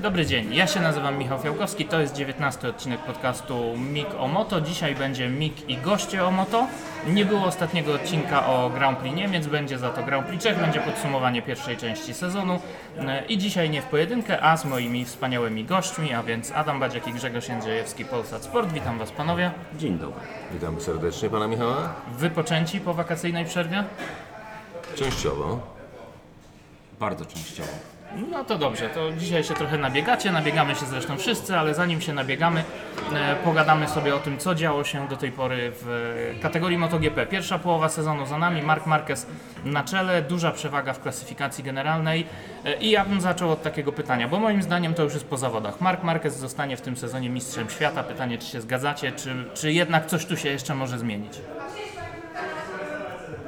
Dobry dzień, ja się nazywam Michał Fiałkowski, to jest 19 odcinek podcastu MIG o Moto. Dzisiaj będzie MIG i goście o Moto. Nie było ostatniego odcinka o Grand Prix Niemiec, będzie za to Grand Prix Czech, będzie podsumowanie pierwszej części sezonu. E, I dzisiaj nie w pojedynkę, a z moimi wspaniałymi gośćmi, a więc Adam Badziak i Grzegorz Jędrzejewski, Polsat Sport. Witam Was panowie. Dzień dobry. Witam serdecznie pana Michała. Wypoczęci po wakacyjnej przerwie? Częściowo. Bardzo częściowo. No to dobrze, to dzisiaj się trochę nabiegacie, nabiegamy się zresztą wszyscy, ale zanim się nabiegamy, e, pogadamy sobie o tym, co działo się do tej pory w kategorii MotoGP. Pierwsza połowa sezonu za nami, Mark Marquez na czele, duża przewaga w klasyfikacji generalnej e, i ja bym zaczął od takiego pytania, bo moim zdaniem to już jest po zawodach. Mark Marquez zostanie w tym sezonie mistrzem świata, pytanie czy się zgadzacie, czy, czy jednak coś tu się jeszcze może zmienić?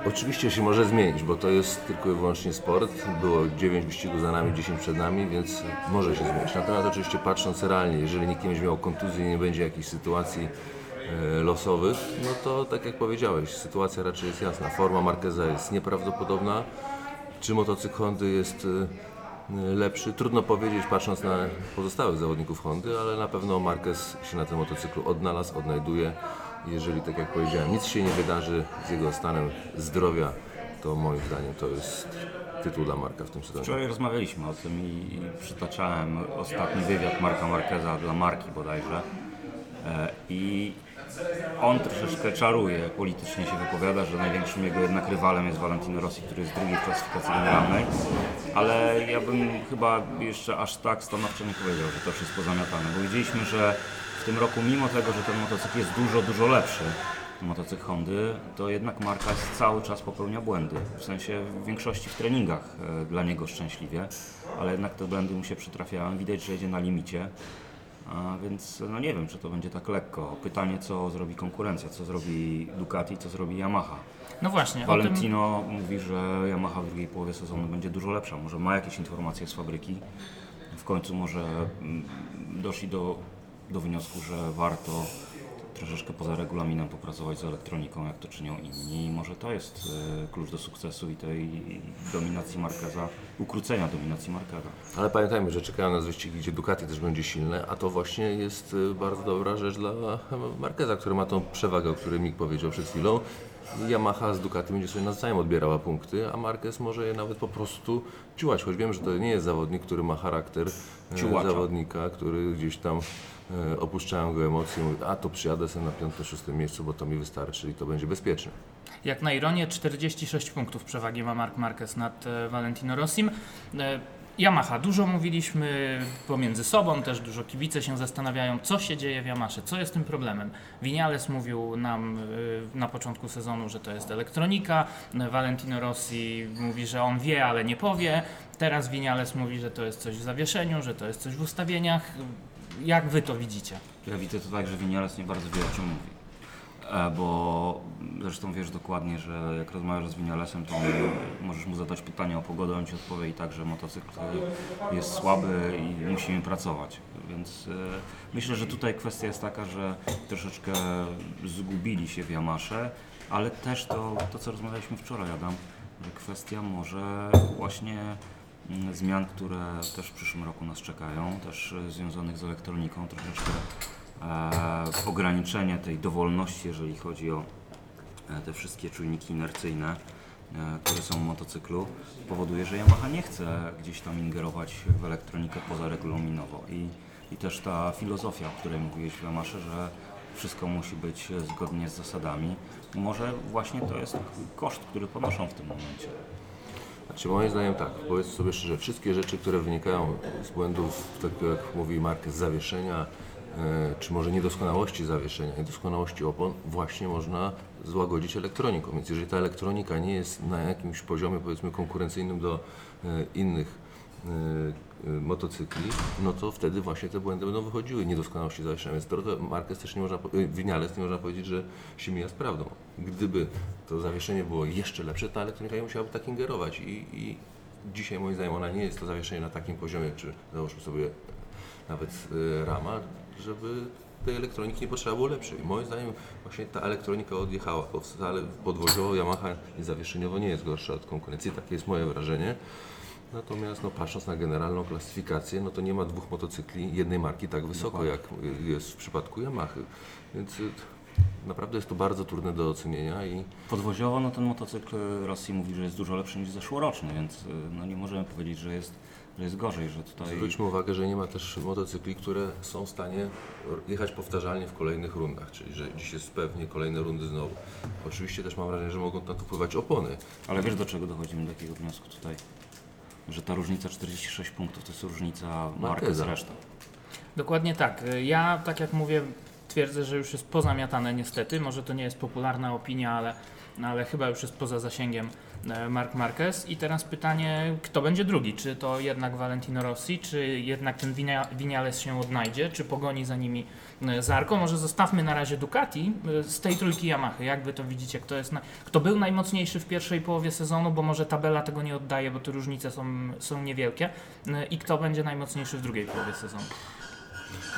Oczywiście się może zmienić, bo to jest tylko i wyłącznie sport. Było 9 wyścigów za nami, 10 przed nami, więc może się zmienić. Natomiast oczywiście patrząc realnie, jeżeli nikt nie będzie miał kontuzji nie będzie jakichś sytuacji e, losowych, no to tak jak powiedziałeś, sytuacja raczej jest jasna. Forma Marqueza jest nieprawdopodobna. Czy motocykl Hondy jest e, lepszy? Trudno powiedzieć patrząc na pozostałych zawodników Hondy, ale na pewno Marquez się na tym motocyklu odnalazł, odnajduje. Jeżeli, tak jak powiedziałem, nic się nie wydarzy z jego stanem zdrowia, to moim zdaniem to jest tytuł dla Marka w tym sezonie. Wczoraj rozmawialiśmy o tym i przytaczałem ostatni wywiad Marka Marqueza dla Marki bodajże. E, I on troszeczkę czaruje, politycznie się wypowiada, że największym jego jednak rywalem jest Valentino Rossi, który jest drugi w klasyfikacji generalnej. Ale ja bym chyba jeszcze aż tak stanowczo nie powiedział, że to wszystko zamiatane, bo widzieliśmy, że tym roku, mimo tego, że ten motocykl jest dużo, dużo lepszy, motocykl Hondy, to jednak marka cały czas popełnia błędy. W sensie w większości w treningach e, dla niego szczęśliwie, ale jednak te błędy mu się przytrafiają. Widać, że jedzie na limicie. A więc no nie wiem, czy to będzie tak lekko. Pytanie, co zrobi konkurencja, co zrobi Ducati, co zrobi Yamaha. No właśnie, o tym... Valentino mówi, że Yamaha w drugiej połowie sezonu będzie dużo lepsza. Może ma jakieś informacje z fabryki. W końcu może mm, doszli do, do wniosku, że warto troszeczkę poza regulaminem popracować z elektroniką, jak to czynią inni. I może to jest e, klucz do sukcesu i tej dominacji Markeza, ukrócenia dominacji Markeza. Ale pamiętajmy, że czekają nas wyścigi, gdzie Ducati też będzie silne, a to właśnie jest y, bardzo dobra rzecz dla Markeza, który ma tą przewagę, o której Mik powiedział przed chwilą. Yamaha z Ducati będzie sobie nawzajem odbierała punkty, a Marquez może je nawet po prostu ciułać, choć wiem, że to nie jest zawodnik, który ma charakter e, Ciułacza. zawodnika, który gdzieś tam e, opuszczają go emocje, mówi, a to przyjadę sobie na 5-6 miejscu, bo to mi wystarczy i to będzie bezpieczne. Jak na ironię, 46 punktów przewagi ma Mark Marquez nad e, Valentino Rossim. E, Yamaha, dużo mówiliśmy pomiędzy sobą, też dużo kibice się zastanawiają, co się dzieje w Yamasze, co jest tym problemem. Vinales mówił nam e, na początku sezonu, że to jest elektronika, Valentino Rossi mówi, że on wie, ale nie powie. Teraz Vinales mówi, że to jest coś w zawieszeniu, że to jest coś w ustawieniach. Jak wy to widzicie? Ja widzę to tak, że Vinales nie bardzo wie o czym mówi. E, Bo zresztą wiesz dokładnie, że jak rozmawiasz z Vinalesem, to możesz mu zadać pytanie o pogodę, on ci odpowie i tak, że motocykl jest słaby i musimy pracować. Więc e, myślę, że tutaj kwestia jest taka, że troszeczkę zgubili się w Yamasze, ale też to, to co rozmawialiśmy wczoraj, Adam, że kwestia może właśnie mm, zmian, które też w przyszłym roku nas czekają, też e, związanych z elektroniką, troszeczkę ograniczenie tej dowolności, jeżeli chodzi o e, te wszystkie czujniki inercyjne, e, które są w motocyklu, powoduje, że Yamaha nie chce gdzieś tam ingerować w elektronikę pozaregulaminowo. I, I też ta filozofia, o której mówiłeś w Yamasze, że wszystko musi być zgodnie z zasadami, może właśnie to jest koszt, który ponoszą w tym momencie. Znaczy moim zdaniem tak, powiedz sobie szczerze, wszystkie rzeczy, które wynikają z błędów, tak jak mówi Marquez, zawieszenia, e, czy może niedoskonałości zawieszenia, niedoskonałości opon, właśnie można złagodzić elektroniką. Więc jeżeli ta elektronika nie jest na jakimś poziomie powiedzmy konkurencyjnym do e, innych e, e, motocykli, no to wtedy właśnie te błędy będą wychodziły, niedoskonałości zawieszenia. Więc to to Marquez też nie można, e, Vinales nie można powiedzieć, że się mija z prawdą. Gdyby to zawieszenie było jeszcze lepsze, ta elektronika nie musiałaby tak ingerować i, i dzisiaj moim zdaniem ona nie jest to zawieszenie na takim poziomie, czy załóżmy sobie nawet e, rama, żeby tej elektroniki nie potrzeba było lepszej. Moim zdaniem właśnie ta elektronika odjechała, bo wcale podwoziowo Yamaha zawieszeniowo nie jest gorsza od konkurencji, takie jest moje wrażenie. Natomiast no, patrząc na generalną klasyfikację, no to nie ma dwóch motocykli jednej marki tak wysoko, jak jest w przypadku Yamahy. Więc y, naprawdę jest to bardzo trudne do ocenienia i Podwoziowo no ten motocykl Rosji mówi, że jest dużo lepszy niż zeszłoroczny, więc y, no nie możemy powiedzieć, że jest, jest gorzej, że tutaj... zwróćmy uwagę, że nie ma też motocykli, które są w stanie jechać powtarzalnie w kolejnych rundach, czyli że dziś jest pewnie kolejne rundy znowu. Oczywiście też mam wrażenie, że mogą na to wpływać opony. Ale wiesz do czego dochodzimy do takiego wniosku tutaj? Że ta różnica 46 punktów to jest różnica marki z resztą. Dokładnie tak. Ja, tak jak mówię, twierdzę, że już jest pozamiatane niestety. Może to nie jest popularna opinia, ale, no, ale chyba już jest poza zasięgiem Mark Marquez. I teraz pytanie, kto będzie drugi? Czy to jednak Valentino Rossi, czy jednak ten Vinales się odnajdzie, czy pogoni za nimi e, Zarko? Może zostawmy na razie Ducati e, z tej trójki Yamahy. Jak wy to widzicie? Kto, jest na... kto był najmocniejszy w pierwszej połowie sezonu, bo może tabela tego nie oddaje, bo te różnice są, są niewielkie. E, I kto będzie najmocniejszy w drugiej połowie sezonu?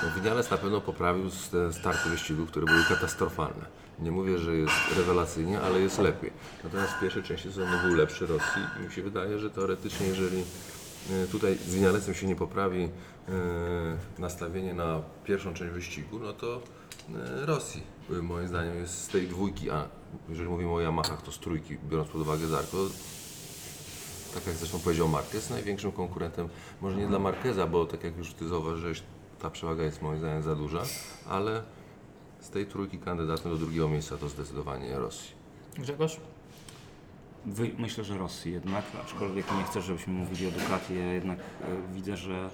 No, Vinales na pewno poprawił z- te starty wyścigu, które były katastrofalne. Nie mówię, że jest rewelacyjnie, ale jest lepiej. Natomiast w pierwszej części sezonu był lepszy Rosji i mi się wydaje, że teoretycznie, jeżeli e, tutaj z Vinalesem się nie poprawi e, nastawienie na pierwszą część wyścigu, no to e, Rosji moim zdaniem jest z tej dwójki, a jeżeli mówimy o Yamahach, to z trójki, biorąc pod uwagę Zarko, tak jak zresztą powiedział Marquez, największym konkurentem, może nie dla Marqueza, bo tak jak już Ty zauważyłeś, ta przewaga jest moim zdaniem za duża, ale z tej trójki kandydatem do drugiego miejsca to zdecydowanie Rosji. Grzegorz? Wy, myślę, że Rosji jednak, aczkolwiek nie chcę, żebyśmy mówili o Ducati, ja jednak e, widzę, że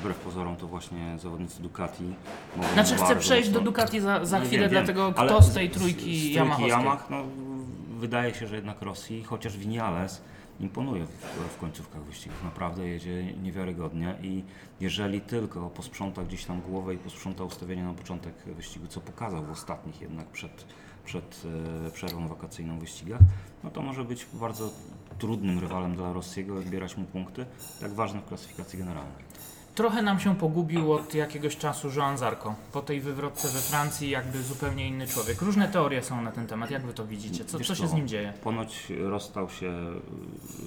wbrew pozorom to właśnie zawodnicy Ducati mogą Znaczy chcę bardzo przejść do mocno- Ducati za, za Nie, chwilę, wiem, wiem, dlatego ale kto z tej z- trójki z trójki Yamahowskiej? Yamah, no, wydaje się, że jednak Rosji, chociaż Vinales imponuje w, w końcówkach wyścigów, naprawdę jedzie niewiarygodnie i jeżeli tylko posprząta gdzieś tam głowę i posprząta ustawienie na początek wyścigu, co pokazał w ostatnich jednak przed, przed e, przerwą wakacyjną wyścigach, no to może być bardzo trudnym rywalem dla Rossiego, odbierać mu punkty, tak ważne w klasyfikacji generalnej. Trochę nam się pogubił od jakiegoś czasu Joan Zarco. Po tej wywrotce we Francji jakby zupełnie inny człowiek. Różne teorie są na ten temat. Jak wy to widzicie? Co, Wiesz co się co? z nim dzieje? Ponoć rozstał się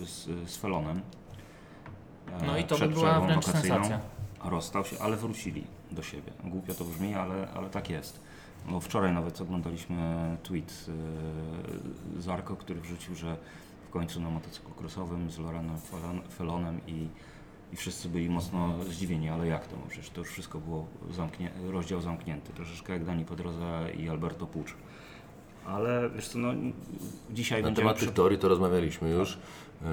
y, z, z Felonem. e, No i to by przed była wręcz sensacja. Rozstał się, ale wrócili do siebie. Głupio to brzmi, ale, ale tak jest. No wczoraj nawet oglądaliśmy tweet y, Zarko, który wrzucił, że w końcu na motocyklu crossowym z Lorenem Felon- Felonem i, i wszyscy byli mocno zdziwieni, ale jak to? No Przecież to już wszystko było zamknię, rozdział zamknięty. Troszeczkę jak Dani Pedroza i Alberto Pucz. Ale wiesz co, no dzisiaj Na temat przy... tych teorii to rozmawialiśmy już. E,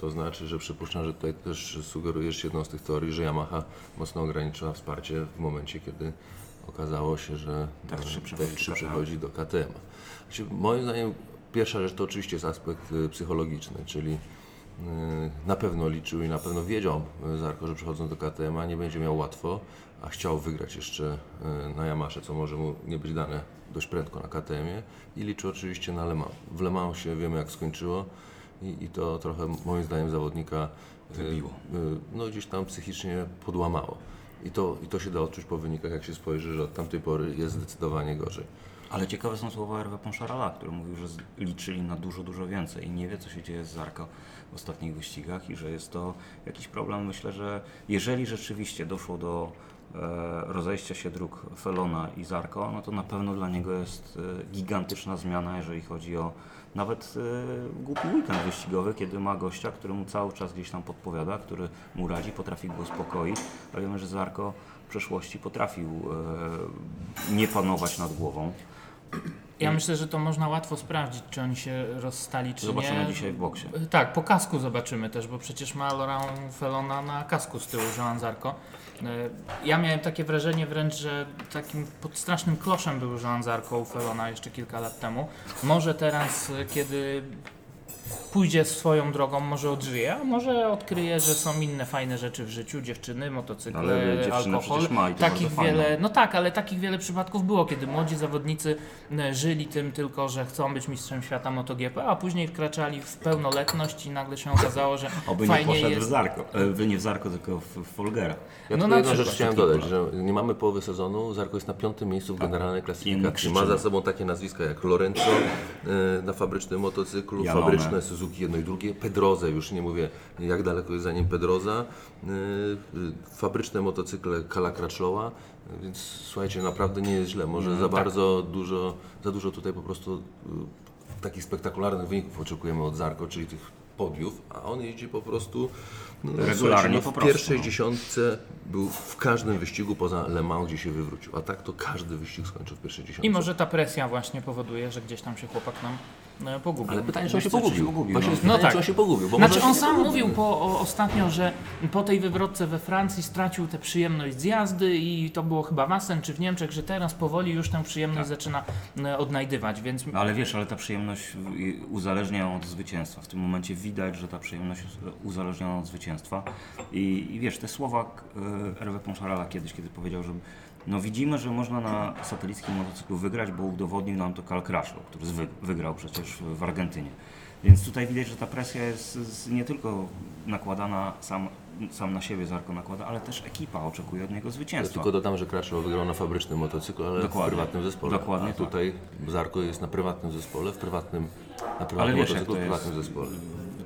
To znaczy, że przypuszczam, że tutaj też sugerujesz jedną z tych teorii, że Yamaha mocno ograniczyła wsparcie w momencie, kiedy okazało się, że Tak, e, trzy Tech przechodzi do 3 KTM. Znaczy, moim zdaniem pierwsza rzecz to oczywiście jest aspekt e, psychologiczny, czyli na pewno liczył i na pewno wiedział e, Zarko, że przechodząc do KTM nie będzie miał łatwo, a chciał wygrać jeszcze e, na Yamasze, co może mu nie być dane dość prędko na KTM-ie i liczył oczywiście na Le Mans. W Le Mans się wiemy jak skończyło i, i to trochę moim zdaniem zawodnika e, Wybiło. no gdzieś tam psychicznie podłamało. I to, I to się da odczuć po wynikach, jak się spojrzy, że od tamtej pory jest zdecydowanie gorzej. Ale ciekawe są słowa Hervé Poncharala, który mówił, że liczyli na dużo, dużo więcej i nie wie, co się dzieje z Zarko w ostatnich wyścigach i że jest to jakiś problem. Myślę, że jeżeli rzeczywiście doszło do e, rozejścia się dróg Felona i Zarko, no to na pewno dla niego jest e, gigantyczna zmiana, jeżeli chodzi o nawet e, głupi weekend wyścigowy, kiedy ma gościa, który mu cały czas gdzieś tam podpowiada, który mu radzi, potrafi go uspokoić. A wiemy, że Zarko w przeszłości potrafił nie panować nad głową. Ja myślę, że to można łatwo sprawdzić, czy oni się rozstali, czy Zobaczymy nie. dzisiaj w boksie. Tak, po kasku zobaczymy też, bo przecież ma Laurent Felona na kasku z tyłu Joan Zarco. E, Ja miałem takie wrażenie wręcz, że takim pod strasznym kloszem był Joan Zarco u Felona jeszcze kilka lat temu. Może teraz, e, kiedy pójdzie swoją drogą, może odżyje, a może odkryje, że są inne fajne rzeczy w życiu, dziewczyny, motocykle, Ale dziewczynę alkohol. ma i to takich wiele, no tak, ale takich wiele przypadków było, kiedy młodzi zawodnicy e, żyli tym tylko, że chcą być mistrzem świata MotoGP, a później wkraczali w pełnoletność i nagle się okazało, że Oby nie fajnie poszedł w jest. Zarko, e, wy nie w Zarko, tylko w, w Folgera. Ja No tylko na jedną rzecz chciałem dodać, że nie mamy połowy sezonu, Zarko jest na piątym miejscu w generalnej klasyfikacji. Ma za sobą takie nazwiska jak Lorenzo e, na fabrycznym motocyklu, Jalone. fabryczne Suzuki Suzuki jedno i drugie, Pedroza, już nie mówię jak daleko jest za nim Pedroza, y, y, fabryczne motocykle Kala Crutchlowa, więc słuchajcie, naprawdę nie jest źle, może za bardzo dużo, za dużo tutaj po prostu y, takich spektakularnych wyników oczekujemy od Zarko, czyli tych podiów, a on jeździ po prostu no, Regularnie no, po w prostu, pierwszej no. dziesiątce był w każdym wyścigu poza Le Mans, gdzie się wywrócił, a tak to każdy wyścig skończył w pierwszej dziesiątce. I może ta presja właśnie powoduje, że gdzieś tam się chłopak nam e, pogubił. Ale pytanie, czy on się pogubił? się pogubił, Właśnie no. No pytanie, tak. czy on się pogubił. Bo Znaczy on sam mówił po, o, ostatnio, że po tej wywrotce we Francji stracił tę przyjemność z jazdy i to było chyba w Assen czy w Niemczech, że teraz powoli już tę przyjemność Tak. zaczyna e, odnajdywać, więc No ale wiesz, ale ta przyjemność uzależnia ją od zwycięstwa. W tym momencie widać, że ta przyjemność jest uzależniona od zwycięstwa. I, i wiesz, te słowa Hervé Poncharala kiedyś, kiedy powiedział, że no widzimy, że można na satelickim motocyklu wygrać, bo udowodnił nam to Cal Crutchlow, który wygrał przecież w Argentynie. Więc tutaj widać, że ta presja jest nie tylko nakładana sam, sam na siebie Zarko nakłada, ale też ekipa oczekuje od niego Ja zwycięstwa. tylko dodam, że Crutchlow wygrał na fabrycznym motocyklu, ale Dokładnie. w prywatnym zespole. Dokładnie a tak. tutaj Zarko jest na prywatnym zespole, w prywatnym, na Ale prywatnym wiesz, motocyklu, to w jest, prywatnym zespole.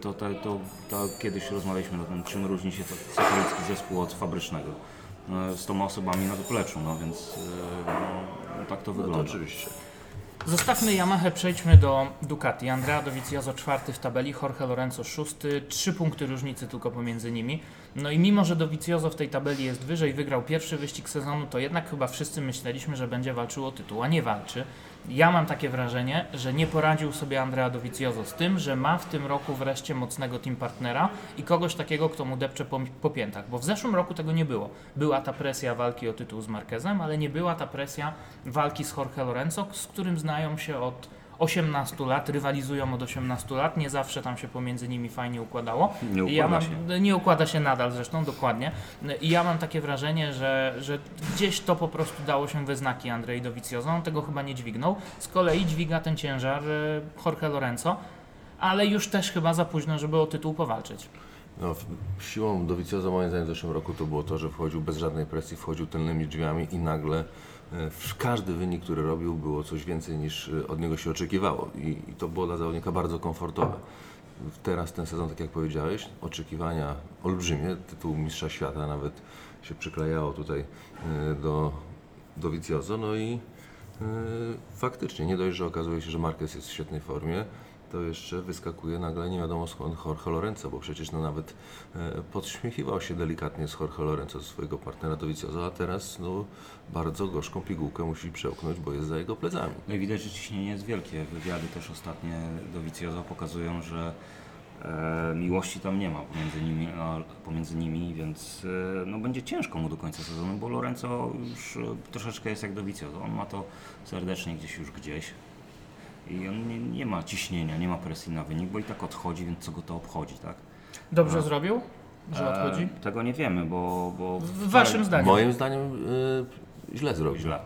To, to, to, to kiedyś rozmawialiśmy o tym, czym różni się to satelicki zespół od fabrycznego. No, z tą osobami na dopleczu, no więc e, no, tak to No to wygląda. oczywiście. Zostawmy Yamaha, przejdźmy do Ducati. Andrea Dovizioso czwarty w tabeli, Jorge Lorenzo szósty, trzy punkty różnicy tylko pomiędzy nimi. No i mimo, że Dovizioso w tej tabeli jest wyżej, wygrał pierwszy wyścig sezonu, to jednak chyba wszyscy myśleliśmy, że będzie walczył o tytuł, a nie walczy. Ja mam takie wrażenie, że nie poradził sobie Andrea Dovizioso z tym, że ma w tym roku wreszcie mocnego team partnera i kogoś takiego, kto mu depcze po, po piętach, bo w zeszłym roku tego nie było. Była ta presja walki o tytuł z Marquezem, ale nie była ta presja walki z Jorge Lorenzo, z którym znają się od 18 lat, rywalizują od 18 lat, nie zawsze tam się pomiędzy nimi fajnie układało. Nie I ja układa mam, Nie układa się nadal zresztą, dokładnie. I ja mam takie wrażenie, że, że gdzieś to po prostu dało się we znaki Andrzej Dovizioso, on tego chyba nie dźwignął. Z kolei dźwiga ten ciężar e, Jorge Lorenzo, ale już też chyba za późno, żeby o tytuł powalczyć. No, siłą Dovizioso moim zdaniem w zeszłym roku to było to, że wchodził bez żadnej presji, wchodził tylnymi drzwiami i nagle e, w każdy wynik, który robił, było coś więcej niż e, od niego się oczekiwało. I, i to było dla zawodnika bardzo komfortowe. Teraz ten sezon, tak jak powiedziałeś, oczekiwania olbrzymie, tytuł mistrza świata nawet się przyklejało tutaj e, do Dovizioso, no i e, faktycznie nie dość, że okazuje się, że Marquez jest w świetnej formie, to jeszcze wyskakuje nagle nie wiadomo skąd Jorge Lorenzo, bo przecież no nawet e, podśmiechiwał się delikatnie z Jorge Lorenzo, swojego partnera Dovizioso, a teraz no, bardzo gorzką pigułkę musi przełknąć, bo jest za jego plecami. No i widać, że ciśnienie jest wielkie. Wywiady też ostatnie do Viciozo pokazują, że e, miłości tam nie ma pomiędzy nimi, a, pomiędzy nimi więc e, no, będzie ciężko mu do końca sezonu, bo Lorenzo już e, troszeczkę jest jak do Viciozo. On ma to serdecznie gdzieś już gdzieś. I on nie, nie ma ciśnienia, nie ma presji na wynik, bo i tak odchodzi, więc co go to obchodzi, tak? Dobrze No. zrobił, że odchodzi? E, tego nie wiemy, bo... bo W waszym zdaniem. Moim zdaniem e, źle zrobił. Źle.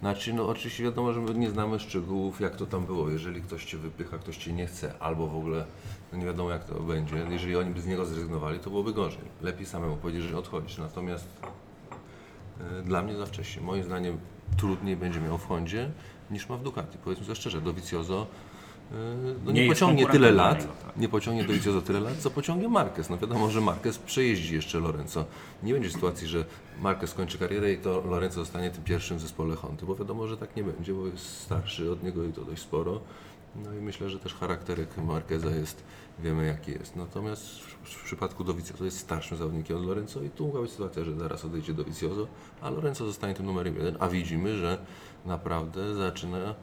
Znaczy, no oczywiście wiadomo, że my nie znamy szczegółów, jak to tam było. Jeżeli ktoś Cię wypycha, ktoś Cię nie chce, albo w ogóle no nie wiadomo, jak to będzie. Jeżeli oni by z niego zrezygnowali, to byłoby gorzej. Lepiej samemu powiedzieć, że odchodzisz. Natomiast e, dla mnie za wcześnie. Moim zdaniem trudniej będzie miał w Hondzie niż ma w Ducati. Powiedzmy sobie szczerze, Dovizioso e, no nie, Nie pociągnie tyle lat, tak. nie pociągnie Dovizioso tyle lat, co pociągnie Marquez. No wiadomo, że Marquez przejeździ jeszcze Lorenzo. Nie będzie sytuacji, że Marquez skończy karierę i to Lorenzo zostanie tym pierwszym w zespole Hondy, bo wiadomo, że tak nie będzie, bo jest starszy od niego i to dość sporo. No i myślę, że też charakterek Marqueza jest, wiemy jaki jest. Natomiast w, w przypadku Dovizioso jest starszym zawodnikiem od Lorenzo i tu mogła być sytuacja, że zaraz odejdzie Dovizioso, a Lorenzo zostanie tym numerem jeden, a widzimy, że naprawdę zaczyna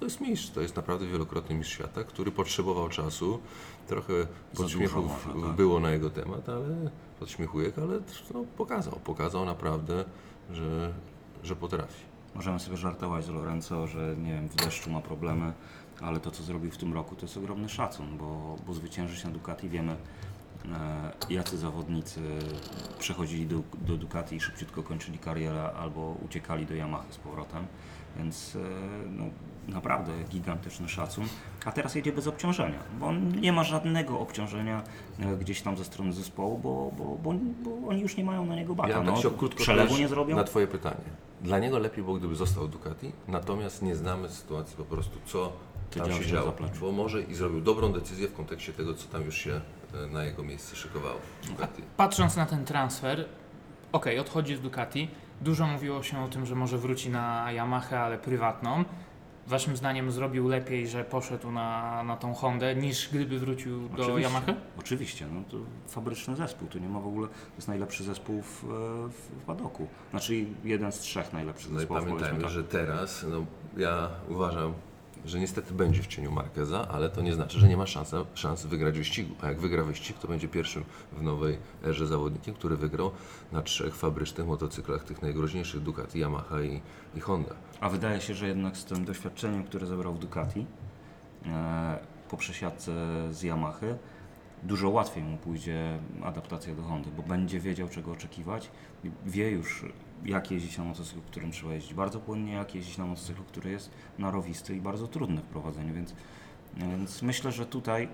to jest mistrz, to jest naprawdę wielokrotny mistrz świata, który potrzebował czasu. Trochę podśmiechów może, tak. było na jego temat, ale podśmiechujek, ale no, pokazał, pokazał naprawdę, że, że potrafi. Możemy sobie żartować z Lorenzo, że nie wiem, w deszczu ma problemy, ale to co zrobił w tym roku to jest ogromny szacun, bo, bo zwyciężyć na Ducati wiemy jacy zawodnicy przechodzili do, do Ducati i szybciutko kończyli karierę albo uciekali do Yamaha z powrotem, więc e, no, naprawdę gigantyczny szacun. A teraz jedzie bez obciążenia, bo on nie ma żadnego obciążenia e, gdzieś tam ze strony zespołu, bo, bo, bo, bo oni już nie mają na niego bata. Ja tak no, chciał krótko przelewu nie zrobią. na Twoje pytanie. Dla niego lepiej było, gdyby został Ducati, natomiast nie znamy sytuacji po prostu, co tam się działo. Bo może i zrobił dobrą decyzję w kontekście tego, co tam już się e, na jego miejsce szykowało. Ducati. Patrząc na ten transfer, okej, odchodzi z Ducati. Dużo mówiło się o tym, że może wróci na Yamaha, ale prywatną. Waszym zdaniem zrobił lepiej, że poszedł na, na tą Hondę, niż gdyby wrócił do Oczywiście. Yamaha? Oczywiście, no to fabryczny zespół, tu nie ma w ogóle, to jest najlepszy zespół w, w, w Padoku. Znaczy jeden z trzech najlepszych No i zespołów. pamiętajmy, powiedzmy tak. że teraz, no, ja uważam, że niestety będzie w cieniu Marqueza, ale to nie znaczy, że nie ma szans, szans wygrać wyścigu. A jak wygra wyścig, to będzie pierwszym w nowej erze zawodnikiem, który wygrał na trzech fabrycznych motocyklach, tych najgroźniejszych Ducati, Yamaha i, i Honda. A wydaje się, że jednak z tym doświadczeniem, które zebrał w Ducati e, po przesiadce z Yamahy, dużo łatwiej mu pójdzie adaptacja do Hondy, bo będzie wiedział czego oczekiwać, wie już jak jeździć na motocyklu, którym trzeba jeździć. Bardzo płynnie, jak jeździć na motocyklu, który jest narowisty i bardzo trudny w prowadzeniu, więc, więc myślę, że tutaj e,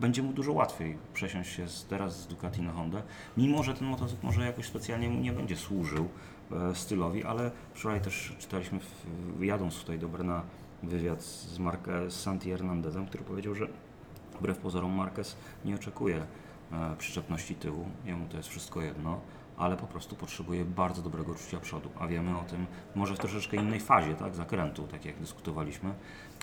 będzie mu dużo łatwiej przesiąść się z, teraz z Ducati na Hondę, mimo że ten motocykl może jakoś specjalnie mu nie będzie służył e, stylowi, ale wczoraj też czytaliśmy, w, jadąc tutaj do Brna wywiad z, z Santi Hernandezem, który powiedział, że wbrew pozorom Marquez nie oczekuje e, przyczepności tyłu, jemu to jest wszystko jedno, ale po prostu potrzebuje bardzo dobrego czucia przodu, a wiemy o tym może w troszeczkę innej fazie, tak, zakrętu, tak jak dyskutowaliśmy,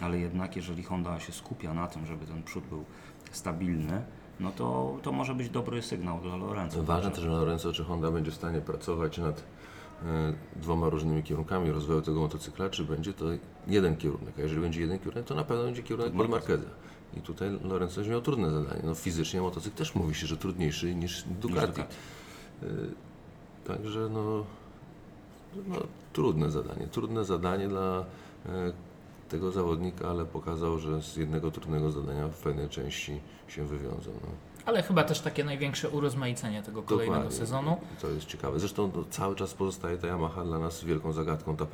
ale jednak jeżeli Honda się skupia na tym, żeby ten przód był stabilny, no to, to może być dobry sygnał dla Lorenzo. Ważne też, że Lorenzo czy Honda będzie w stanie pracować nad e, dwoma różnymi kierunkami rozwoju tego motocykla, czy będzie to jeden kierunek. A jeżeli będzie jeden kierunek, to na pewno będzie kierunek Marqueza. I tutaj Lorenzo będzie miał trudne zadanie. No fizycznie motocykl też mówi się, że trudniejszy niż Ducati. Ducati. Także no, no trudne zadanie. Trudne zadanie dla e, tego zawodnika, ale pokazał, że z jednego trudnego zadania w pewnej części się wywiązał. No. Ale chyba też takie największe urozmaicenie tego kolejnego Dokładnie. sezonu. To jest ciekawe. Zresztą no, cały czas pozostaje ta Yamaha dla nas wielką zagadką, ta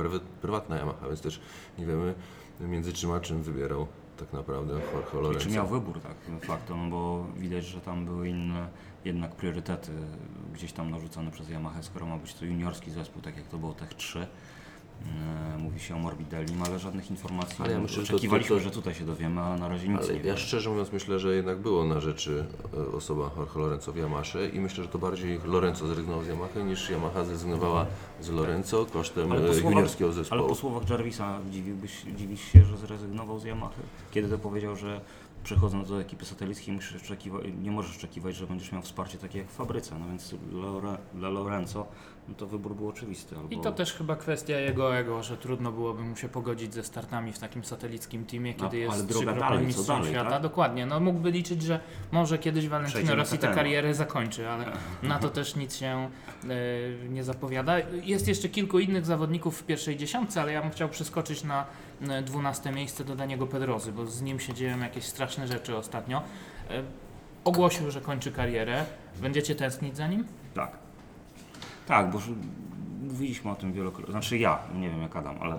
prywatna Yamaha, więc też nie wiemy między czym a czym wybierał tak naprawdę Jorge I Lorenzo. czy miał wybór, tak, facto, no bo widać, że tam były inne jednak priorytety gdzieś tam narzucone przez Yamaha, skoro ma być to juniorski zespół, tak jak to było Tech 3. E, Mówi się o Morbidellim, ale żadnych informacji Ale ja myślę, że to Oczekiwaliśmy, tylko- że tutaj się dowiemy, ale na razie nic Ale nie ja szczerze mówiąc myślę, że jednak było na rzeczy e, osoba Jorge Lorenzo w Yamasze i myślę, że to bardziej Lorenzo zrezygnował z Yamaha niż Yamaha zrezygnowała z Lorenzo kosztem Ale e, słowach- juniorskiego zespołu. Ale po słowach Jarvisa dziwiłbyś, dziwisz się, że zrezygnował z Yamaha? Kiedy to powiedział, że przechodząc do ekipy satelickiej musisz oczekiwać, nie możesz oczekiwać, że będziesz miał wsparcie takie jak w fabryce, no więc dla, Lore- dla Lorenzo no to wybór był oczywisty. Albo... I to też chyba kwestia jego ego, że trudno byłoby mu się pogodzić ze startami w takim satelickim teamie, kiedy No, ale jest droga trzykrotnym dalej, co mistrzem dalej, świata. tak? Dokładnie, no mógłby liczyć, że może kiedyś Valentino Rossi tę karierę zakończy, ale na to też nic się e, nie zapowiada. Jest jeszcze kilku innych zawodników w pierwszej dziesiątce, ale ja bym chciał przeskoczyć na e, dwunaste miejsce do Daniego Pedrozy, bo z nim się dzieją jakieś straszne rzeczy ostatnio. E, ogłosił, że kończy karierę. Będziecie tęsknić za nim? Tak. Tak, bo mówiliśmy o tym wielokrotnie. Znaczy ja, nie wiem jak Adam, ale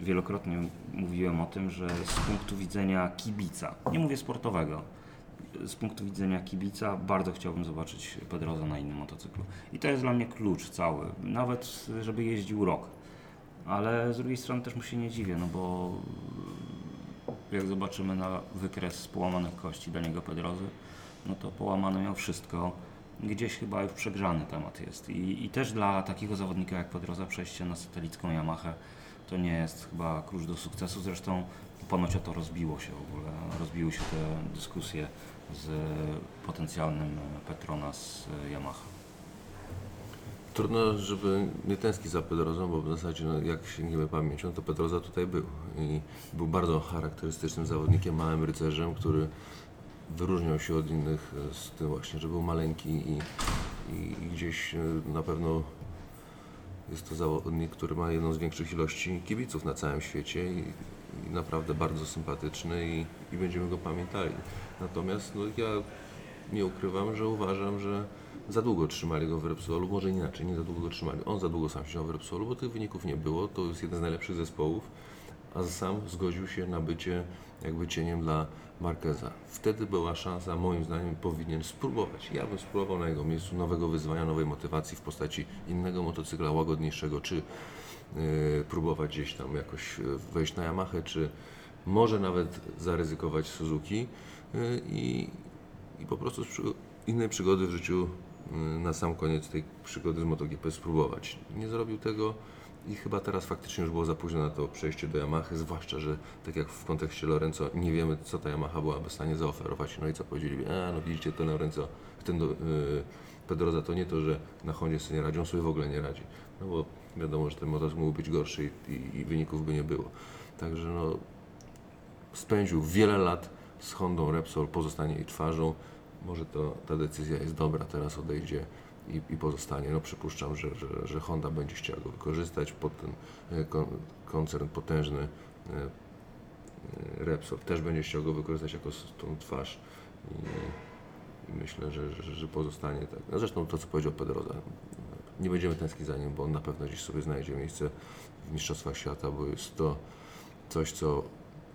wielokrotnie mówiłem o tym, że z punktu widzenia kibica, nie mówię sportowego, z punktu widzenia kibica bardzo chciałbym zobaczyć Pedroza na innym motocyklu. I to jest dla mnie klucz cały. Nawet żeby jeździł rok. Ale z drugiej strony też mu się nie dziwię, no bo jak zobaczymy na wykres połamanych kości Daniego Pedrozy, no to połamane miał wszystko. Gdzieś chyba już przegrzany temat jest. I, I też dla takiego zawodnika jak Pedroza przejście na satelicką Yamaha to nie jest chyba klucz do sukcesu. Zresztą ponoć o to rozbiło się w ogóle. Rozbiły się te dyskusje z potencjalnym Petronas Yamaha. Trudno, żeby nie tęsknić za Pedrozą, bo w zasadzie no, jak sięgniemy pamięcią, to Pedroza tutaj był i był bardzo charakterystycznym zawodnikiem, małym rycerzem, który wyróżniał się od innych e, z tym właśnie, że był maleńki i, i, i gdzieś e, na pewno jest to zawodnik, który ma jedną z większych ilości kibiców na całym świecie i, i naprawdę bardzo sympatyczny i, i będziemy go pamiętali. Natomiast no, ja nie ukrywam, że uważam, że za długo trzymali go w Repsolu, może inaczej, nie za długo go trzymali. On za długo sam siedział w Repsolu, bo tych wyników nie było. To jest jeden z najlepszych zespołów, a sam zgodził się na bycie jakby cieniem dla Marqueza. Wtedy była szansa, moim zdaniem, powinien spróbować. Ja bym spróbował na jego miejscu nowego wyzwania, nowej motywacji w postaci innego motocykla, łagodniejszego, czy y, próbować gdzieś tam jakoś y, wejść na Yamaha, czy może nawet zaryzykować Suzuki y, i, i po prostu innej przygody w życiu y, na sam koniec tej przygody z MotoGP spróbować. Nie zrobił tego i chyba teraz faktycznie już było za późno na to przejście do Yamaha, zwłaszcza, że tak jak w kontekście Lorenzo nie wiemy co ta Yamaha byłaby w stanie zaoferować. No i co powiedzieli, a no widzicie ten Lorenzo, ten y, Pedroza to nie to, że na Hondzie sobie nie radzi, on sobie w ogóle nie radzi. No bo wiadomo, że ten motocykl mógł być gorszy i, i, i wyników by nie było. Także no spędził wiele lat z Hondą Repsol, pozostanie jej twarzą. Może to ta decyzja jest dobra, teraz odejdzie i, i pozostanie. No przypuszczam, że, że, że Honda będzie chciała go wykorzystać pod ten e, kon, koncern potężny. e, e, Repsol też będzie chciał go wykorzystać jako tą twarz i, i myślę, że, że, że pozostanie tak. No zresztą to, co powiedział Pedroza, nie będziemy tęsknić za nim, bo on na pewno gdzieś sobie znajdzie miejsce w Mistrzostwach Świata, bo jest to coś, co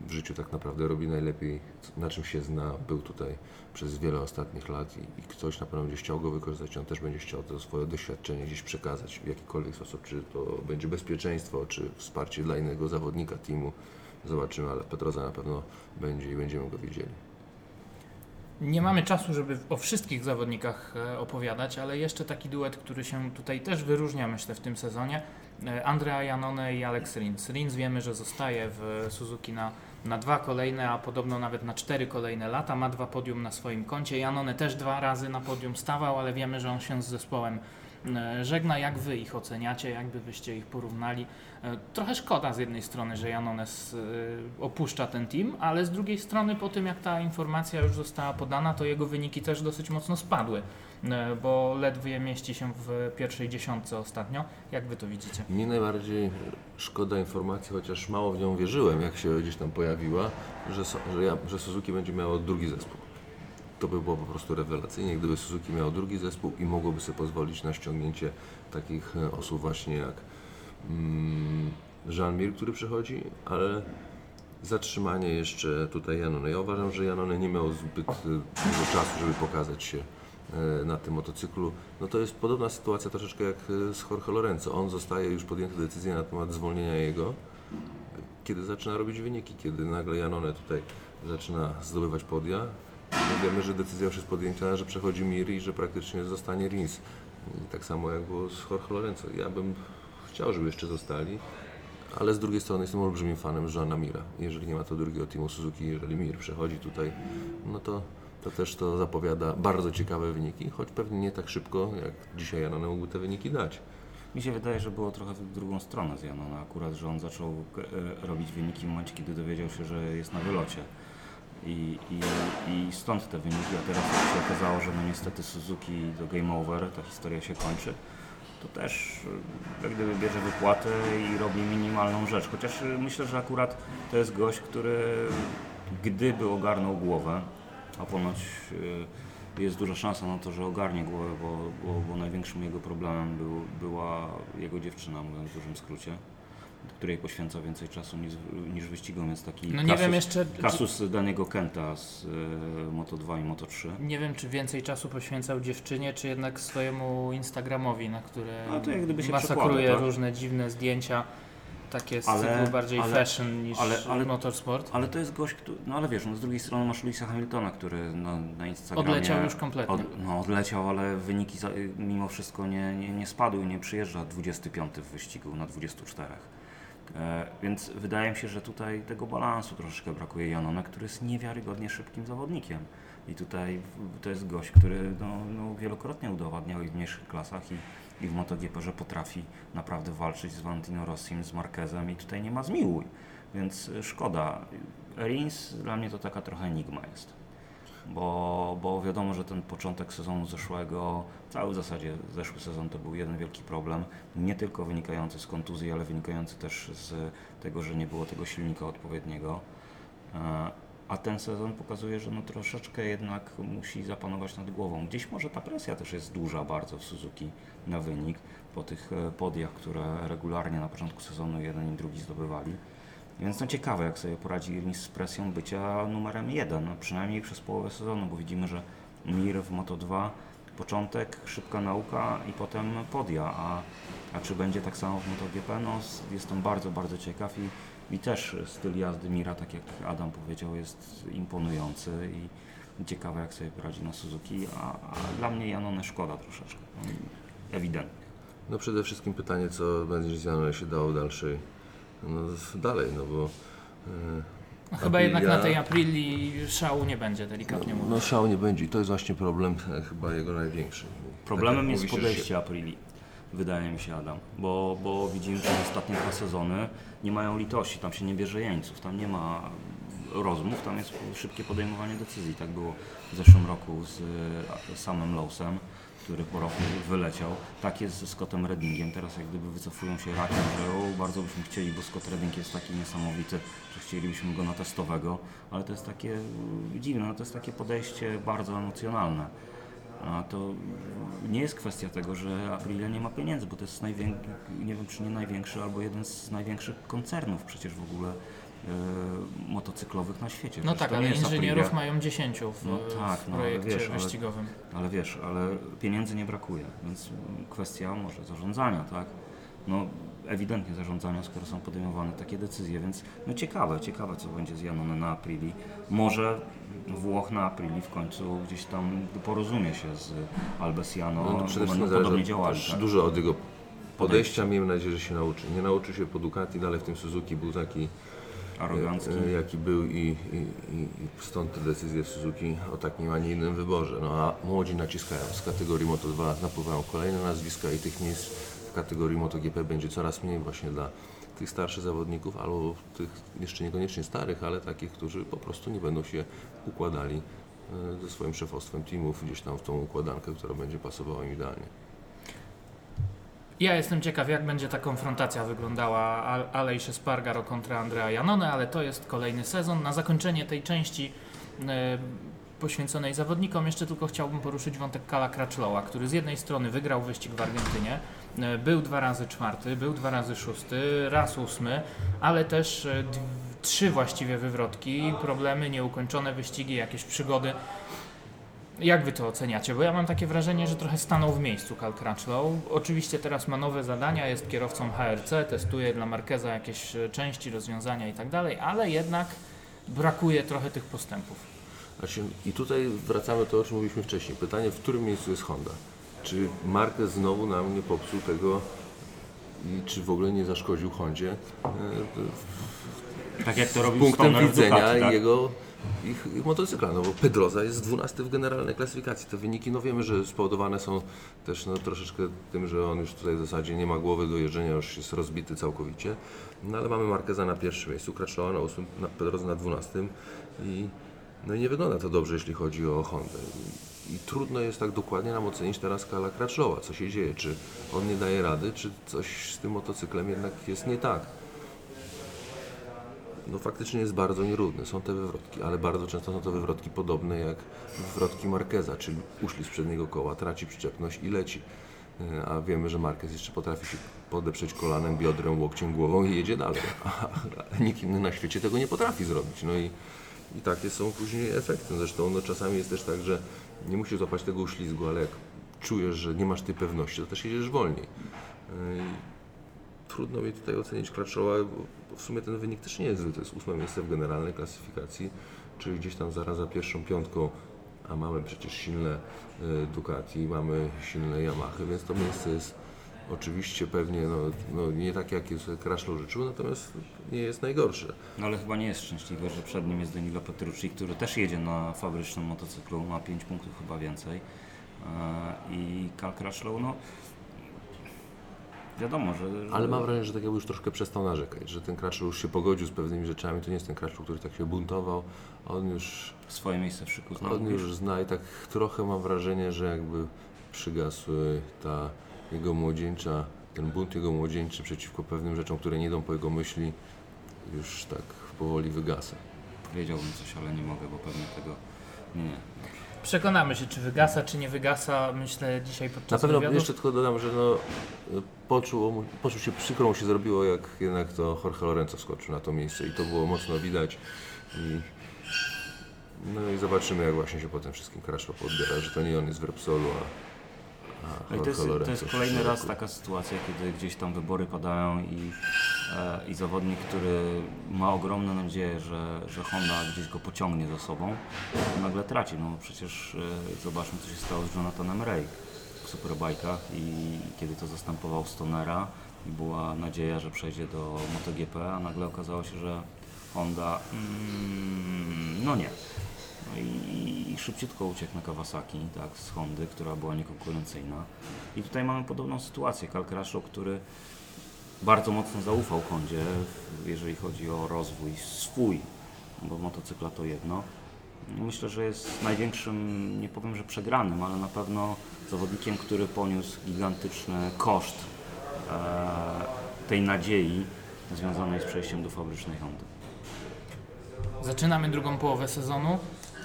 w życiu tak naprawdę robi najlepiej, na czym się zna, był tutaj przez wiele ostatnich lat i, i ktoś na pewno będzie chciał go wykorzystać, on też będzie chciał to swoje doświadczenie gdzieś przekazać w jakikolwiek sposób, czy to będzie bezpieczeństwo, czy wsparcie dla innego zawodnika teamu, zobaczymy, ale Petroza na pewno będzie i będziemy go widzieli. Nie mamy czasu, żeby o wszystkich zawodnikach e, opowiadać, ale jeszcze taki duet, który się tutaj też wyróżnia, myślę, w tym sezonie. E, Andrea Janone i Alex Rins. Rins wiemy, że zostaje w Suzuki na, na dwa kolejne, a podobno nawet na cztery kolejne lata. Ma dwa podium na swoim koncie. Janone też dwa razy na podium stawał, ale wiemy, że on się z zespołem żegna. Jak wy ich oceniacie? Jakby byście ich porównali? E, Trochę szkoda z jednej strony, że Janones e, opuszcza ten team, ale z drugiej strony po tym jak ta informacja już została podana, to jego wyniki też dosyć mocno spadły, e, bo ledwie mieści się w pierwszej dziesiątce ostatnio. Jak wy to widzicie? Mnie najbardziej szkoda informacji, chociaż mało w nią wierzyłem, jak się gdzieś tam pojawiła, że, że, ja, że Suzuki będzie miało drugi zespół. To by było po prostu rewelacyjnie, gdyby Suzuki miało drugi zespół i mogłoby sobie pozwolić na ściągnięcie takich e, osób właśnie jak mm, Jean Mir, który przychodzi, ale zatrzymanie jeszcze tutaj Janone. Ja uważam, że Janone nie miał zbyt e, dużo czasu, żeby pokazać się e, na tym motocyklu. No to jest podobna sytuacja troszeczkę jak z Jorge Lorenzo. On zostaje już podjęte decyzje na temat zwolnienia jego, kiedy zaczyna robić wyniki, kiedy nagle Janone tutaj zaczyna zdobywać podia. Wiemy, że decyzja już jest podjęta, że przechodzi Mir i że praktycznie zostanie Rins. Tak samo jak było z Jorge Lorenzo. Ja bym chciał, żeby jeszcze zostali, ale z drugiej strony jestem olbrzymim fanem Jeana Mira. Jeżeli nie ma to drugiego teamu Suzuki, jeżeli Mir przechodzi tutaj, no to, to też to zapowiada bardzo ciekawe wyniki, choć pewnie nie tak szybko, jak dzisiaj Janone mógłby te wyniki dać. Mi się wydaje, że było trochę w drugą stronę z Janona akurat, że on zaczął e, robić wyniki w momencie, kiedy dowiedział się, że jest na wylocie. I, i, I stąd te wyniki, a teraz jak się okazało, że no niestety Suzuki do game over, ta historia się kończy, to też e, jak gdyby bierze wypłatę i robi minimalną rzecz. Chociaż e, myślę, że akurat to jest gość, który gdyby ogarnął głowę, a ponoć e, jest duża szansa na to, że ogarnie głowę, bo, bo, bo największym jego problemem był, była jego dziewczyna, mówiąc w dużym skrócie, której poświęca więcej czasu niż, niż wyścigom, więc taki No nie kasus, wiem jeszcze, czy, kasus Daniego Kenta z e, Moto2 i Moto3. nie wiem czy więcej czasu poświęcał dziewczynie, czy jednak swojemu Instagramowi, na które No to jak gdyby się masakruje tak? różne dziwne zdjęcia, takie z Ale- cyklu bardziej ale- fashion niż ale- ale- motorsport. Ale to jest gość, który, no ale wiesz, no z drugiej strony masz Louisa Hamiltona, który na, na Instagramie... Odleciał już kompletnie. Od, no odleciał, ale wyniki za, mimo wszystko nie, nie, nie spadły, nie przyjeżdża 25 w wyścigu na 24. E, więc wydaje mi się, że tutaj tego balansu troszeczkę brakuje Janona, który jest niewiarygodnie szybkim zawodnikiem. I tutaj to jest gość, który no, no, wielokrotnie udowadniał i w mniejszych klasach i, i w MotoGP, że potrafi naprawdę walczyć z Valentino Rossim, z Marquezem i tutaj nie ma zmiłuj. Więc y, szkoda. Rins dla mnie to taka trochę enigma jest. Bo, bo wiadomo, że ten początek sezonu zeszłego, cały w zasadzie zeszły sezon to był jeden wielki problem, nie tylko wynikający z kontuzji, ale wynikający też z tego, że nie było tego silnika odpowiedniego. E, A ten sezon pokazuje, że no troszeczkę jednak musi zapanować nad głową. Gdzieś może ta presja też jest duża bardzo w Suzuki na wynik po tych e, podiach, które regularnie na początku sezonu jeden i drugi zdobywali. Więc no ciekawe, jak sobie poradzi Rins z presją bycia numerem jeden, no przynajmniej przez połowę sezonu, bo widzimy, że Mir w Moto2 początek, szybka nauka i potem podia, a A czy będzie tak samo w MotoGP? No, jestem bardzo, bardzo ciekaw i, i też styl jazdy Mira, tak jak Adam powiedział, jest imponujący i ciekawe jak sobie poradzi na Suzuki, a, a dla mnie Janone szkoda troszeczkę, ewidentnie. No przede wszystkim pytanie, co będzie z Janem się dało dalszej, no, dalej, no bo... e, No, chyba Aprilia- jednak na tej Aprili szału nie będzie, delikatnie mówiąc. No szału nie będzie i to jest właśnie problem e, chyba jego największy. Problemem Tak jest mówi się, że podejście Aprili, wydaje mi się Adam, bo, bo widzimy, że ostatnie dwa sezony nie mają litości, tam się nie bierze jeńców, tam nie ma rozmów, tam jest szybkie podejmowanie decyzji. Tak było w zeszłym roku z e, samym Lowsem, który po roku wyleciał. Tak jest ze Scottem Reddingiem, teraz jak gdyby wycofują się rakiem, że o, bardzo byśmy chcieli, bo Scott Redding jest taki niesamowity, że chcielibyśmy go na testowego, ale to jest takie mm, dziwne, no to jest takie podejście bardzo emocjonalne. A to nie jest kwestia tego, że Aprilia nie ma pieniędzy, bo to jest nie wiem czy nie największy, albo jeden z największych koncernów przecież w ogóle motocyklowych na świecie. No Przecież tak, ale inżynierów Aprilia. mają 10 w, No tak, w no, ale projekcie wiesz, ale- wyścigowym. Ale wiesz, ale pieniędzy nie brakuje, więc kwestia może zarządzania, tak? No ewidentnie zarządzania, skoro są podejmowane takie decyzje, więc no ciekawe, ciekawe co będzie z Janone na Aprili. Może Włoch na Aprili w końcu gdzieś tam porozumie się z Albesiano, No, to no, przede będą wszystkim podobnie zależy działali. Tak? dużo od jego podejścia. Miejmy nadzieję, że się nauczy. Nie nauczy się po Ducati, dalej w tym Suzuki był taki, Arogancki. e, jaki był i, i, i stąd te decyzje Suzuki o takim, a nie innym wyborze. No a młodzi naciskają. Z kategorii Moto2 napływają kolejne nazwiska i tych miejsc w kategorii MotoGP będzie coraz mniej właśnie dla tych starszych zawodników, albo tych jeszcze niekoniecznie starych, ale takich, którzy po prostu nie będą się układali e, ze swoim szefostwem teamów gdzieś tam w tą układankę, która będzie pasowała im idealnie. Ja jestem ciekaw, jak będzie ta konfrontacja wyglądała Al- Aleix Espargaro kontra Andrea Janone, ale to jest kolejny sezon. Na zakończenie tej części e, poświęconej zawodnikom jeszcze tylko chciałbym poruszyć wątek Kala Crutchlowa, który z jednej strony wygrał wyścig w Argentynie, e, był dwa razy czwarty, był dwa razy szósty, raz ósmy, ale też e, trzy właściwie wywrotki, problemy, nieukończone wyścigi, jakieś przygody. Jak wy to oceniacie? Bo ja mam takie wrażenie, że trochę stanął w miejscu Cal Crutchlow. Oczywiście teraz ma nowe zadania, jest kierowcą HRC, testuje dla Markeza jakieś e, części, rozwiązania i tak dalej, ale jednak brakuje trochę tych postępów. I tutaj wracamy do tego, o czym mówiliśmy wcześniej. Pytanie, w którym miejscu jest Honda? Czy Marquez znowu nam nie popsuł tego i czy w ogóle nie zaszkodził Hondzie e, Tak jak to robił punktem Stoner w widzenia Ducati, tak? jego ich, ich motocykla, no bo Pedroza jest 12 w generalnej klasyfikacji. Te wyniki, no wiemy, że spowodowane są też no, troszeczkę tym, że on już tutaj w zasadzie nie ma głowy do jeżdżenia, już jest rozbity całkowicie. No ale mamy Marqueza na pierwszym miejscu, Crutchlowa na 8, na Pedroza na 12 i no i nie wygląda to dobrze, jeśli chodzi o Hondę. I, trudno jest tak dokładnie nam ocenić teraz Kala Crutchlowa, co się dzieje, czy on nie daje rady, czy coś z tym motocyklem jednak jest nie tak no faktycznie jest bardzo nierówny. Są te wywrotki, ale bardzo często są to wywrotki podobne jak wywrotki Marqueza, czyli uślizg z przedniego koła, traci przyczepność i leci. E, A wiemy, że Marquez jeszcze potrafi się podeprzeć kolanem, biodrem, łokciem, głową i jedzie dalej. A nikt inny na świecie tego nie potrafi zrobić. No i, i takie są później efekty. Zresztą no, czasami jest też tak, że nie musisz złapać tego uślizgu, ale jak czujesz, że nie masz tej pewności, to też jedziesz wolniej. Trudno mi tutaj ocenić Crutchlowa, bo w sumie ten wynik też nie jest zły. To jest ósme miejsce w generalnej klasyfikacji, czyli gdzieś tam zaraz za pierwszą piątką, a mamy przecież silne e, Ducati, mamy silne Yamahy, więc to miejsce jest oczywiście pewnie no, no, nie takie, jakie sobie Crutchlow życzył, natomiast nie jest najgorsze. No ale chyba nie jest szczęśliwe, że przed nim jest Danilo Petrucci, który też jedzie na fabrycznym motocyklu, ma 5 punktów chyba więcej. E, I Cal Crutchlow, no wiadomo, że... że Ale mam wrażenie, że tak jakby już troszkę przestał narzekać, że ten Crutchlow już się pogodził z pewnymi rzeczami, to nie jest ten Crutchlow, który tak się buntował, on już swoje miejsce w szyku znał. On już zna i tak trochę mam wrażenie, że jakby przygasł ta jego młodzieńcza, ten bunt jego młodzieńczy przeciwko pewnym rzeczom, które nie idą po jego myśli, już tak powoli wygasa. Powiedziałbym coś, ale nie mogę, bo pewnie tego... Nie, nie. Przekonamy się, czy wygasa, czy nie wygasa, myślę dzisiaj Na podczas pewno wywiadu. jeszcze tylko dodam, że no, poczuł, poczuł się przykro mu się zrobiło, jak jednak to Jorge Lorenzo skoczył na to miejsce i to było mocno widać. I, no i zobaczymy, jak właśnie się potem wszystkim Crutchlow podbiera, że to nie on jest w Repsolu, a No i to jest, to jest kolejny raz taka sytuacja, kiedy gdzieś tam wybory padają i, e, i zawodnik, który ma ogromne nadzieję, że, że Honda gdzieś go pociągnie za sobą, nagle traci. No przecież e, zobaczmy, co się stało z Jonathanem Ray w Superbajkach i kiedy to zastępował Stonera i była nadzieja, że przejdzie do MotoGP, a nagle okazało się, że Honda mm, no nie. No i, i szybciutko uciekł na Kawasaki, tak, z Hondy, która była niekonkurencyjna. I tutaj mamy podobną sytuację. Crutchlow, który bardzo mocno zaufał Hondzie, jeżeli chodzi o rozwój swój, bo motocykla to jedno. Myślę, że jest największym, nie powiem, że przegranym, ale na pewno zawodnikiem, który poniósł gigantyczny koszt e, tej nadziei związanej z przejściem do fabrycznej Hondy. Zaczynamy drugą połowę sezonu.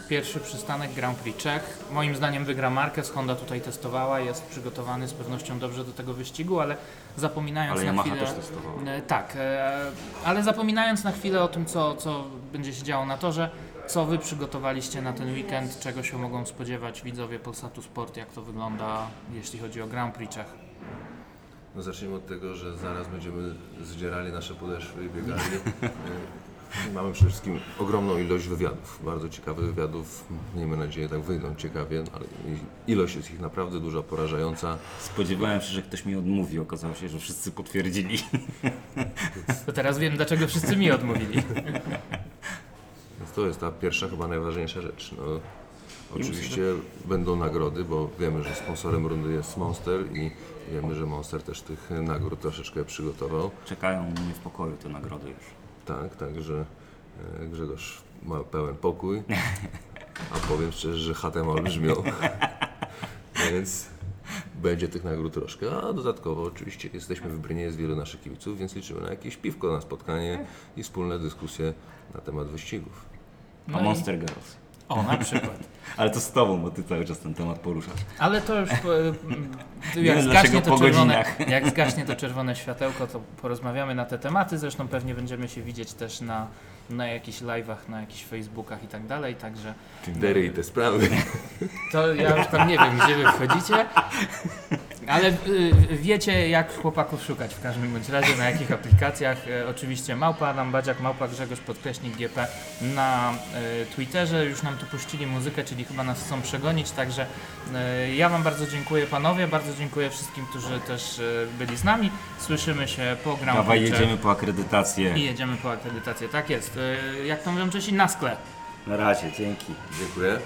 Pierwszy przystanek Grand Prix Czech. Moim zdaniem wygra Marquez. Honda tutaj testowała, jest przygotowany z pewnością dobrze do tego wyścigu, ale zapominając Ale na Yamaha chwilę... też testowała. E, Tak, e, ale zapominając na chwilę o tym, co, co będzie się działo na torze, co Wy przygotowaliście na ten weekend, czego się mogą spodziewać widzowie Polsatu Sport, jak to wygląda, jeśli chodzi o Grand Prix Czech. No zacznijmy od tego, że zaraz będziemy zdzierali nasze podeszwy i biegali. Mamy przede wszystkim ogromną ilość wywiadów, bardzo ciekawych wywiadów. Miejmy nadzieję, tak wyjdą ciekawie, ale ilość jest ich naprawdę duża, porażająca. Spodziewałem się, że ktoś mi odmówi. Okazało się, że wszyscy potwierdzili. To teraz wiem, dlaczego wszyscy mi odmówili. Więc to jest ta pierwsza, chyba najważniejsza rzecz. No, oczywiście będą nagrody, bo wiemy, że sponsorem rundy jest Monster i wiemy, że Monster też tych nagród troszeczkę przygotował. Czekają mnie w pokoju te nagrody już. Tak, także e, Grzegorz ma pełen pokój, a powiem szczerze, że chatę ma olbrzymią, więc będzie tych nagród troszkę, a dodatkowo oczywiście jesteśmy w Brynie, jest wielu naszych kibiców, więc liczymy na jakieś piwko na spotkanie i wspólne dyskusje na temat wyścigów. A No i- Monster Girls. O, na przykład. Ale to z tobą, bo ty cały czas ten temat poruszasz. Ale to już jak, wiem, zgaśnie to czerwone, jak zgaśnie to czerwone światełko, to porozmawiamy na te tematy. Zresztą pewnie będziemy się widzieć też na, na jakichś live'ach, na jakichś Facebookach i tak dalej. Także Dery i te sprawy. to ja już tam nie wiem, gdzie wy wchodzicie. Ale y, wiecie, jak chłopaków szukać w każdym bądź razie, na jakich aplikacjach. E, oczywiście Małpa Adam Badziak, Małpa Grzegorz Podkreśnik GP na e, Twitterze. Już nam tu puścili muzykę, czyli chyba nas chcą przegonić, także e, ja Wam bardzo dziękuję panowie, bardzo dziękuję wszystkim, którzy też byli z nami. Słyszymy się po Grand Dawaj, jedziemy po akredytację. i jedziemy po akredytację. Tak jest. Jak to mówią Czesi, na skle. Na razie, dzięki. Dziękuję.